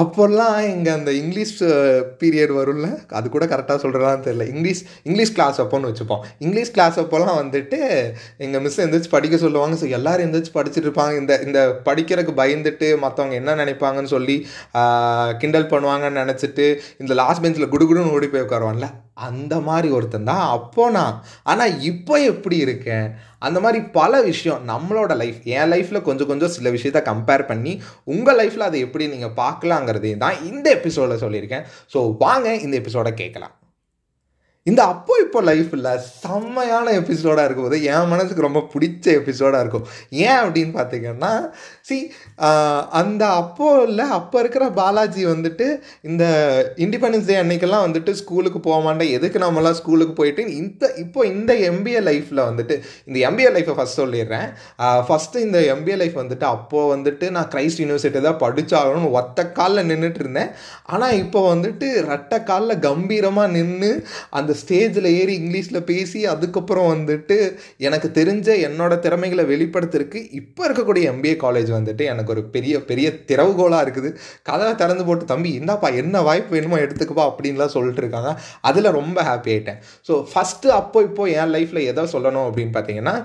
அப்போல்லாம் இங்கே அந்த இங்கிலீஷ் பீரியட் வரும்ல? அது கூட கரெக்டாக சொல்கிறதான்னு தெரியல. இங்கிலீஷ் இங்கிலீஷ் கிளாஸ் அப்போன்னு வச்சுப்போம். இங்கிலீஷ் கிளாஸ் அப்போல்லாம் வந்துட்டு எங்கள் மிஸ் எந்திரிச்சு படிக்க சொல்லுவாங்க. ஸோ எல்லோரும் எந்திரிச்சு படிச்சுட்டு இருப்பாங்க. இந்த இந்த படிக்கிறதுக்கு பயந்துட்டு மற்றவங்க என்ன நினைப்பாங்கன்னு சொல்லி கிண்டல் பண்ணுவாங்கன்னு நினச்சிட்டு இந்த லாஸ்ட் பெஞ்சில் குடுகுடுன்னு ஓடி போய் உட்காருவான்ல? அந்த மாதிரி ஒருத்தன் தான் அப்போ நான். ஆனால் இப்போ எப்படி இருக்கேன்? அந்த மாதிரி பல விஷயம் நம்மளோட லைஃப் என் லைஃப்பில் கொஞ்சம் கொஞ்சம் சில விஷயத்த கம்பேர் பண்ணி உங்கள் லைஃப்பில் அதை எப்படி நீங்கள் பார்க்கலாங்கிறதையும் தான் இந்த எபிசோடில் சொல்லியிருக்கேன். ஸோ வாங்க இந்த எபிசோடை கேட்கலாம். இந்த அப்போ இப்போ லைஃப்பில் செம்மையான எபிசோடாக இருக்கும் போது என் மனசுக்கு ரொம்ப பிடிச்ச எபிசோடாக இருக்கும். ஏன் அப்படின்னு பார்த்தீங்கன்னா சி அந்த அப்போ இல்லை அப்போ இருக்கிற பாலாஜி வந்துட்டு இந்த இண்டிபெண்டன்ஸ் டே அன்னைக்கெல்லாம் வந்துட்டு ஸ்கூலுக்கு போக மாட்டேன். எதுக்கு நம்மளாம் ஸ்கூலுக்கு போயிட்டு இந்த இப்போ இந்த எம்பிஏ லைஃப்பில் வந்துட்டு இந்த எம்பிஏ லைஃப்பை ஃபஸ்ட் சொல்லிடுறேன். ஃபஸ்ட்டு இந்த எம்பிஏ லைஃப் வந்துட்டு அப்போது வந்துட்டு நான் கிரைஸ்ட் யூனிவர்சிட்டி தான் படித்தாகணும்னு ஒத்த காலில் நின்றுட்டு இருந்தேன். ஆனால் இப்போ வந்துட்டு ரெட்ட காலில் கம்பீரமாக நின்று அந்த ஸ்டேஜில் ஏறி இங்கிலீஷில் பேசி அதுக்கப்புறம் வந்துட்டு எனக்கு தெரிஞ்ச என்னோட திறமைகளை வெளிப்படுத்துறதுக்கு இப்போ இருக்கக்கூடிய எம்பிஏ காலேஜ் வந்துட்டு எனக்கு ஒரு பெரிய பெரிய திறவுகோலாக இருக்குது. கதவை திறந்து போட்டு தம்பி இந்தாப்பா என்ன வாய்ப்பு வேணுமோ எடுத்துக்கப்பா அப்படின்லாம் சொல்லிட்டு இருக்காங்க. அதில் ரொம்ப ஹாப்பி ஆகிட்டேன் ஸோ ஃபஸ்ட்டு அப்போ இப்போ என் லைஃப்பில் எதை சொல்லணும் அப்படின்னு பார்த்தீங்கன்னா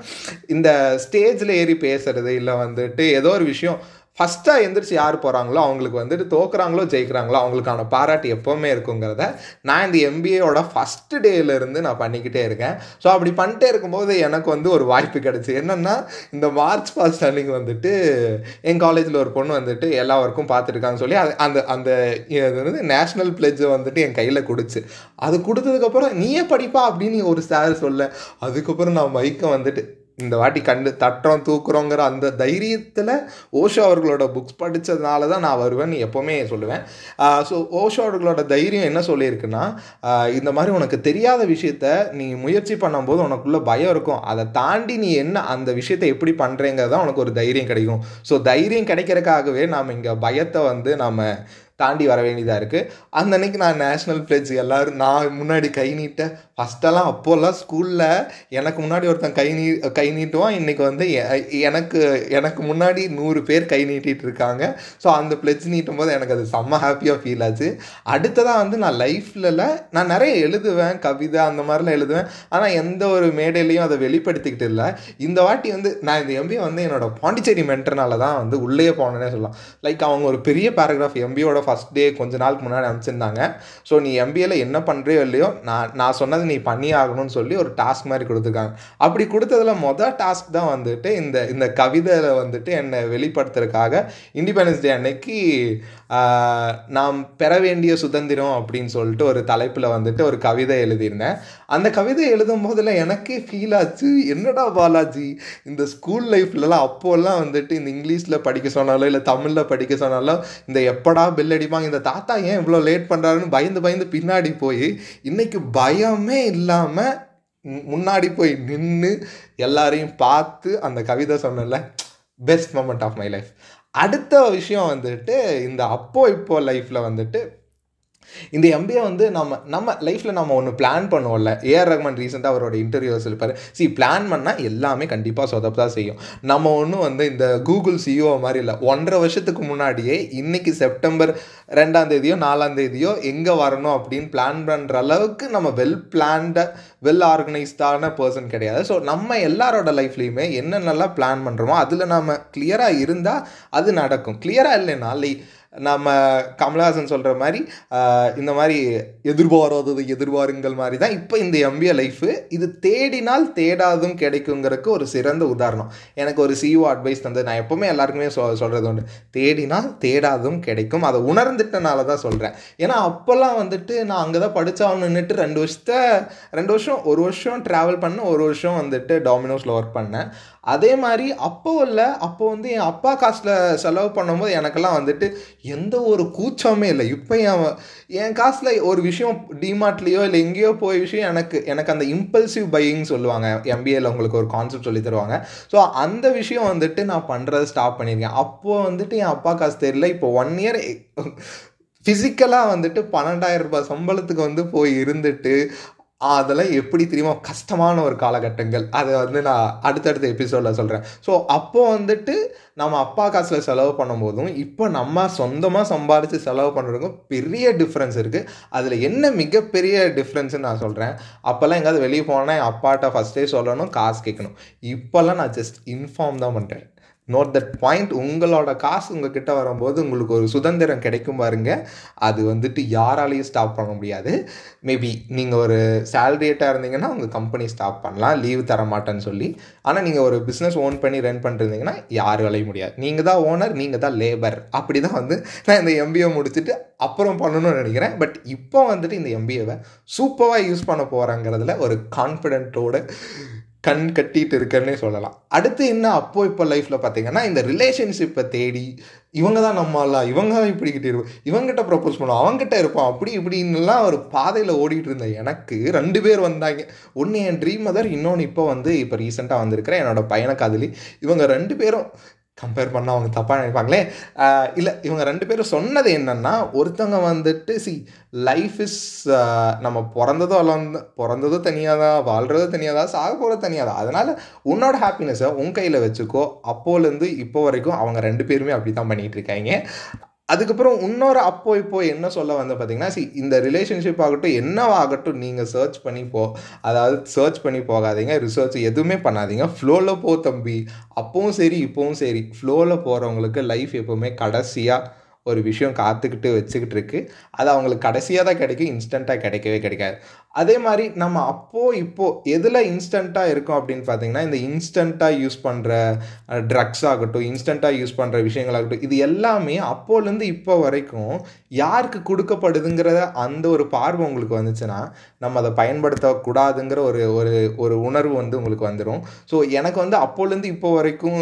இந்த ஸ்டேஜில் ஏறி பேசுறது இல்லை வந்துட்டு ஏதோ ஒரு விஷயம் ஃபஸ்ட்டாக எந்திரிச்சு யார் போகிறாங்களோ அவங்களுக்கு வந்துட்டு தோக்குறாங்களோ ஜெயிக்கிறாங்களோ அவங்களுக்கான பாராட்டு எப்போவுமே இருக்குங்கிறத நான் இந்த எம்பிஏயோட ஃபஸ்ட்டு டேலேருந்து நான் பண்ணிக்கிட்டே இருக்கேன். ஸோ அப்படி பண்ணிட்டே இருக்கும்போது எனக்கு வந்து ஒரு வாய்ப்பு கிடச்சி. என்னென்னா இந்த மார்ச் பாஸ்ட் அன்னைக்கு வந்துட்டு என் காலேஜில் ஒரு பொண்ணு வந்துட்டு எல்லா ஒர்க்கும் பார்த்துருக்கான்னு சொல்லி அது அந்த அந்த இது வந்து நேஷ்னல் பிளெட்ஜை வந்துட்டு என் கையில் கொடுச்சு. அது கொடுத்ததுக்கப்புறம் நீயே படிப்பா அப்படின்னு ஒரு சார் சொல்ல அதுக்கப்புறம் நான் மைக்கை வந்துட்டு இந்த வாட்டி கண்டு தட்டுறோம் தூக்குறோங்கிற அந்த தைரியத்தில் ஓஷோ அவர்களோட புக்ஸ் படித்ததுனால தான் நான் வருவேன்னு எப்போவுமே சொல்லுவேன். ஸோ ஓஷோ அவர்களோட தைரியம் என்ன சொல்லியிருக்குன்னா இந்த மாதிரி உனக்கு தெரியாத விஷயத்த நீ முயற்சி பண்ணும்போது உனக்குள்ள பயம் இருக்கும். அதை தாண்டி நீ என்ன அந்த விஷயத்தை எப்படி பண்ணுறேங்கிறதான் உனக்கு ஒரு தைரியம் கிடைக்கும். ஸோ தைரியம் கிடைக்கிறதுக்காகவே நாம் இங்கே பயத்தை வந்து நாம் தாண்டி வர வேண்டியதாக இருக்குது அந்த அன்னைக்கு நான் நேஷ்னல் பிளேஜ் எல்லோரும் நான் முன்னாடி கை நீட்ட ஃபஸ்ட்டெல்லாம் அப்போல்லாம் ஸ்கூலில் எனக்கு முன்னாடி ஒருத்தன் கை நீ கை நீட்டுவான். இன்றைக்கி வந்து எனக்கு எனக்கு முன்னாடி நூறு பேர் கை நீட்டிகிட்டு இருக்காங்க. ஸோ அந்த பிளெஜ் நீட்டும் போது எனக்கு அது செம்ம ஹாப்பியாக ஃபீல் ஆச்சு. அடுத்ததாக வந்து நான் லைஃப்பில் நான் நிறைய எழுதுவேன் கவிதை அந்த மாதிரிலாம் எழுதுவேன். ஆனால் எந்த ஒரு மேடையிலையும் அதை வெளிப்படுத்திக்கிட்டு இல்லை. இந்த வாட்டி வந்து நான் இந்த எம்பி வந்து என்னோட பாண்டிச்சேரி மென்டர்னால தான் வந்து உள்ளே போனேன்னே சொல்லலாம். லைக் அவங்க ஒரு பெரிய பேராகிராஃப் எம்பியோட ஃபஸ்ட் டே கொஞ்ச நாளுக்கு முன்னாடி அனுப்பிச்சிருந்தாங்க. ஸோ நீ எம்பிஏல என்ன பண்ணுறியோ இல்லையோ நான் நான் சொன்னது நீ பண்ணி ஆகணும்னு சொல்லி ஒரு டாஸ்க் மாதிரி கொடுத்துருக்காங்க. அப்படி கொடுத்ததுல மொதல் டாஸ்க் தான் வந்துட்டு இந்த இந்த கவிதையில் வந்துட்டு என்னை வெளிப்படுத்துறதுக்காக இண்டிபெண்டன்ஸ் டே அன்னைக்கு நாம் பெற வேண்டிய சுதந்திரம் அப்படின்னு சொல்லிட்டு ஒரு தலைப்பில் வந்துட்டு ஒரு கவிதை எழுதியிருந்தேன். அந்த கவிதை எழுதும் போதில் எனக்கே ஃபீல் ஆச்சு என்னடா பாலாஜி இந்த ஸ்கூல் லைஃப்லலாம் அப்போல்லாம் வந்துட்டு இந்த இங்கிலீஷில் படிக்க சொன்னாலோ இல்லை தமிழில் படிக்க சொன்னாலோ இந்த எப்படா பெல் அடிப்பாங்க. இந்த தாத்தா ஏன் இவ்வளோ லேட் பண்ணுறாருன்னு பயந்து பயந்து பின்னாடி போய் இன்றைக்கி பயமே இல்லாமல் முன்னாடி போய் நின்று எல்லாரையும் பார்த்து அந்த கவிதை சொன்னல best moment of my life அடுத்த விஷயம் வந்துட்டு இந்த அப்போ இப்போ லைஃப்பில் வந்துட்டு இந்த எம்பிஏ வந்து நம்ம நம்ம லைஃப்பில் நம்ம ஒன்று பிளான் பண்ணுவோம்ல. ஏஆர் ரஹ்மான் ரீசெண்டாக அவரோட இன்டர்வியூ சொல்லிப்பார். சி பிளான் பண்ணால் எல்லாமே கண்டிப்பாக சொதப்பு தான் செய்யும். நம்ம ஒன்றும் வந்து இந்த கூகுள் சிஇஓ மாதிரி இல்லை ஒன்றரை வருஷத்துக்கு முன்னாடியே இன்றைக்கி செப்டம்பர் ரெண்டாம் தேதியோ நாலாம் தேதியோ எங்கே வரணும் அப்படின்னு பிளான் பண்ணுற அளவுக்கு நம்ம வெல் பிளான்ட வெல் ஆர்கனைஸ்டான பர்சன் கிடையாது. ஸோ நம்ம எல்லாரோட லைஃப்லேயுமே என்னென்னலாம் பிளான் பண்ணுறோமோ அதில் நம்ம கிளியராக இருந்தால் அது நடக்கும். கிளியராக இல்லைன்னா நம்ம கமலஹாசன் சொல்கிற மாதிரி இந்த மாதிரி எதிர்பாராதது எதிர்பாருங்கள் மாதிரி தான் இப்போ இந்த எம்பிஏ லைஃபு இது தேடினால் தேடாதும் கிடைக்குங்கிறதுக்கு ஒரு சிறந்த உதாரணம். எனக்கு ஒரு சிஓ அட்வைஸ் தந்தது. நான் எப்போவுமே எல்லாருக்குமே சொ சொல்கிறது உண்டு. தேடினால் தேடாதும் கிடைக்கும். அதை உணர்ந்துட்டனால தான் சொல்கிறேன் ஏன்னா அப்போல்லாம் வந்துட்டு நான் அங்கே தான் படித்தாலும் நின்றுட்டு ரெண்டு வருஷத்தை ரெண்டு வருஷம் ஒரு வருஷம் ட்ராவல் பண்ணேன் ஒரு வருஷம் வந்துட்டு டாமினோஸில் ஒர்க் பண்ணேன். அதே மாதிரி அப்போ இல்லை அப்போ வந்து என் அப்பா காசில் செலவு பண்ணும்போது எனக்கெல்லாம் வந்துட்டு எந்த ஒரு கூச்சமே இல்லை. இப்போ என் என் காசில் ஒரு விஷயம் டிமார்ட்லேயோ இல்லை எங்கேயோ போய் விஷயம் எனக்கு எனக்கு அந்த இம்பல்சிவ் பையிங் சொல்லுவாங்க. எம்பிஏல உங்களுக்கு ஒரு கான்செப்ட் சொல்லி தருவாங்க. ஸோ அந்த விஷயம் வந்துட்டு நான் பண்ணுறது ஸ்டாப் பண்ணியிருக்கேன் அப்போது வந்துட்டு என் அப்பா காசு தெரியல. இப்போ ஒன் இயர் ஃபிசிக்கலாக வந்துட்டு பன்னெண்டாயிரம் ரூபாய் சம்பளத்துக்கு வந்து போய் இருந்துட்டு அதெல்லாம் எப்படி தெரியுமா? கஷ்டமான ஒரு காலகட்டங்கள். அதை வந்து நான் அடுத்தடுத்த எபிசோடில் சொல்கிறேன் ஸோ அப்போது வந்துட்டு நம்ம அப்பா காசில் செலவு பண்ணும்போதும் இப்போ நம்ம சொந்தமாக சம்பாரித்து செலவு பண்ணுறதுக்கும் பெரிய டிஃப்ரென்ஸ் இருக்குது அதில் என்ன மிகப்பெரிய டிஃப்ரென்ஸ்னு நான் சொல்கிறேன் அப்போல்லாம் எங்கேயாவது வெளியே போனால் என் அப்பாட்ட ஃபஸ்ட்டே சொல்லணும் காசு கேட்கணும். இப்போல்லாம் நான் ஜஸ்ட் இன்ஃபார்ம் தான் பண்ணுறேன் நோட் தட் பாயிண்ட் உங்களோட காசு உங்கள் கிட்டே வரும்போது உங்களுக்கு ஒரு சுதந்திரம் கிடைக்கும் பாருங்க. அது வந்துட்டு யாராலையும் ஸ்டாப் பண்ண முடியாது. மேபி நீங்கள் ஒரு சேலரியேட்டாக இருந்தீங்கன்னா உங்கள் கம்பெனி ஸ்டாப் பண்ணலாம். லீவ் தர மாட்டேன்னு சொல்லி. ஆனால் நீங்கள் ஒரு பிஸ்னஸ் ஓன் பண்ணி ரன் பண்ணிருந்தீங்கன்னா யாராலையும் முடியாது. நீங்கள் தான் ஓனர் நீங்கள் தான் லேபர் அப்படி தான் வந்து நான் இந்த எம்பிஏ முடிச்சுட்டு அப்புறம் பண்ணணும்னு நினைக்கிறேன். பட் இப்போ வந்துட்டு இந்த எம்பிஏவை சூப்பராக யூஸ் பண்ண போகிறாங்கிறதுல ஒரு கான்ஃபிடென்ட்டோட கண் கட்டிட்டு இருக்கேன்னே சொல்லலாம். அடுத்து என்ன அப்போ இப்போ லைஃப்பில் பார்த்தீங்கன்னா இந்த ரிலேஷன்ஷிப்பை தேடி இவங்க தான் நம்மளா இவங்க தான் இப்படி கிட்டே இருப்போம் இவங்ககிட்ட ப்ரப்போஸ் பண்ணுவோம் அவங்ககிட்ட இருப்போம் அப்படி இப்படின்னுலாம் ஒரு பாதையில் ஓடிட்டு இருந்த எனக்கு ரெண்டு பேர் வந்தாங்க. ஒன்று என் ட்ரீம் மதர் இன்னொன்று இப்போ வந்து இப்போ ரீசெண்டாக வந்திருக்கிறேன் என்னோட பையனை காதலி. இவங்க ரெண்டு பேரும் கம்பேர் பண்ணால் அவங்க தப்பாக நினைப்பாங்களே இல்லை இவங்க ரெண்டு பேரும் சொன்னது என்னென்னா ஒருத்தவங்க வந்துட்டு சி லைஃப் இஸ் நம்ம பிறந்ததும் வளர்ந்த பிறந்ததும் தனியாக தான் வாழ்கிறதோ தனியாக தான் சாக போகிறது தனியாக தான் அதனால் உன்னோட ஹாப்பினஸை உன் கையில் வச்சுக்கோ. அப்போலேருந்து இப்போ வரைக்கும் அவங்க ரெண்டு பேருமே அப்படி தான் பண்ணிகிட்டு இருக்காங்க. அதுக்கப்புறம் இன்னொரு அப்போ இப்போ என்ன சொல்ல வந்து பார்த்தீங்கன்னா சி இந்த ரிலேஷன்ஷிப் ஆகட்டும் என்னவாகட்டும் நீங்கள் சர்ச் பண்ணி போ அதாவது சர்ச் பண்ணி போகாதீங்க ரிசர்ச் எதுவுமே பண்ணாதீங்க. ஃப்ளோவில் போ தம்பி. அப்பவும் சரி இப்போவும் சரி. ஃப்ளோவில் போகிறவங்களுக்கு லைஃப் எப்போவுமே கடைசியாக ஒரு விஷயம் காத்துக்கிட்டு வச்சுக்கிட்டு இருக்கு அது அவங்களுக்கு கடைசியாக தான் கிடைக்கும் இன்ஸ்டண்ட்டாக கிடைக்கவே கிடைக்காது. அதே மாதிரி நம்ம அப்போது இப்போது எதில் இன்ஸ்டண்ட்டாக இருக்கும் அப்படின்னு பார்த்தீங்கன்னா இந்த இன்ஸ்டண்ட்டாக யூஸ் பண்ணுற ட்ரக்ஸ் ஆகட்டும் இன்ஸ்டண்ட்டாக யூஸ் பண்ணுற விஷயங்களாகட்டும் இது எல்லாமே அப்போலேருந்து இப்போ வரைக்கும் யாருக்கு கொடுக்கப்படுதுங்கிற அந்த ஒரு பார்வை உங்களுக்கு வந்துச்சுன்னா நம்ம அதை பயன்படுத்தக்கூடாதுங்கிற ஒரு ஒரு ஒரு உணர்வு வந்து உங்களுக்கு வந்துடும் ஸோ எனக்கு வந்து அப்போலேருந்து இப்போ வரைக்கும்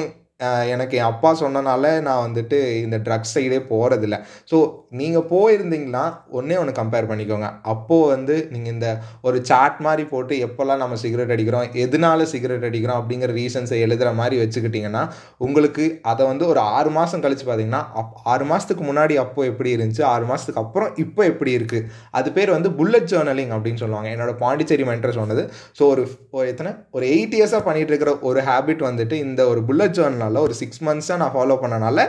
எனக்கு என் அப்பா சொன்னனால நான் வந்துட்டு இந்த ட்ரக்ஸ் சைடே போகிறதில்ல ஸோ நீங்கள் போயிருந்தீங்கன்னா ஒன்றே ஒன்று கம்பேர் பண்ணிக்கோங்க. அப்போது வந்து நீங்கள் இந்த ஒரு சாட் மாதிரி போட்டு எப்போல்லாம் நம்ம சிகரெட் அடிக்கிறோம் எதனால சிகரெட் அடிக்கிறோம் அப்படிங்கிற ரீசன்ஸை எழுதுகிற மாதிரி வச்சுக்கிட்டிங்கன்னா உங்களுக்கு அதை வந்து ஒரு ஆறு மாதம் கழித்து பார்த்தீங்கன்னா அப் ஆறு மாதத்துக்கு முன்னாடி அப்போது எப்படி இருந்துச்சு ஆறு மாதத்துக்கு அப்புறம் இப்போ எப்படி இருக்குது அது பேர் வந்து புல்லட் ஜேர்னலிங் அப்படின்னு சொல்லுவாங்க. என்னோட பாண்டிச்சேரி மென்டர் சொன்னது. ஸோ ஒரு எத்தனை? ஒரு எயிட் இயர்ஸாக பண்ணிகிட்டு இருக்கிற ஒரு ஹேபிட் வந்துட்டு இந்த ஒரு புல்லட் ஜேர்னலால் ஒரு சிக்ஸ் மந்த்ஸாக நான் ஃபாலோ பண்ணனால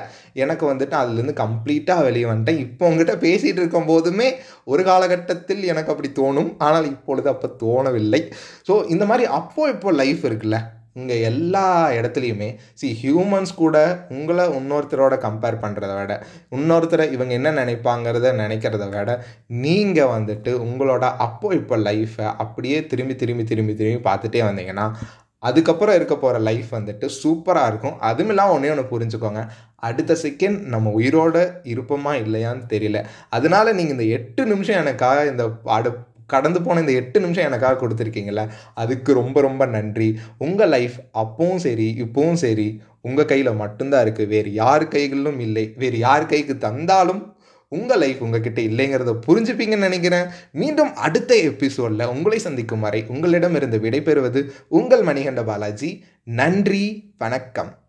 எனக்கு வந்துட்டு அதுலேருந்து கம்ப்ளீட்டாக வெளியே வந்துட்டேன். இப்போ உங்ககிட்ட பேசிகிட்டு இருக்கும் போதுமே ஒரு காலகட்டத்தில் எனக்கு அப்படி தோணும். ஆனால் இப்பொழுது அப்போ தோணவில்லை. ஸோ இந்த மாதிரி அப்போது இப்போ லைஃப் இருக்குல்ல. இங்கே எல்லா இடத்துலையுமே சி ஹியூமன்ஸ் கூட உங்களை இன்னொருத்தரோட கம்பேர் பண்ணுறத விட இன்னொருத்தரை இவங்க என்ன நினைப்பாங்கிறத நினைக்கிறத விட நீங்கள் வந்துட்டு உங்களோட அப்போ இப்போ லைஃப்பை அப்படியே திரும்பி திரும்பி திரும்பி திரும்பி பார்த்துட்டே வந்தீங்கன்னா அதுக்கப்புறம் இருக்க போகிற லைஃப் வந்துட்டு சூப்பராக இருக்கும். அதுவும் இல்லாமல் ஒன்றே ஒன்று புரிஞ்சுக்கோங்க. அடுத்த செகண்ட் நம்ம உயிரோட இருப்போமா இல்லையான்னு தெரியல. அதனால நீங்கள் இந்த எட்டு நிமிஷம் எனக்காக இந்த அடு கடந்து போன இந்த எட்டு நிமிஷம் எனக்காக கொடுத்துருக்கீங்கள அதுக்கு ரொம்ப ரொம்ப நன்றி. உங்கள் லைஃப் அப்பவும் சரி இப்போவும் சரி உங்கள் கையில் மட்டும்தான் இருக்குது வேறு யார் கைகளிலும் இல்லை. வேறு யார் கைக்கு தந்தாலும் உங்கள் லைஃப் உங்ககிட்ட இல்லைங்கிறத புரிஞ்சுப்பீங்கன்னு நினைக்கிறேன். மீண்டும் அடுத்த எபிசோடில் உங்களை சந்திக்கும் வரை உங்களிடமிருந்து விடைபெறுவது உங்கள் மணிகண்ட பாலாஜி. நன்றி வணக்கம்.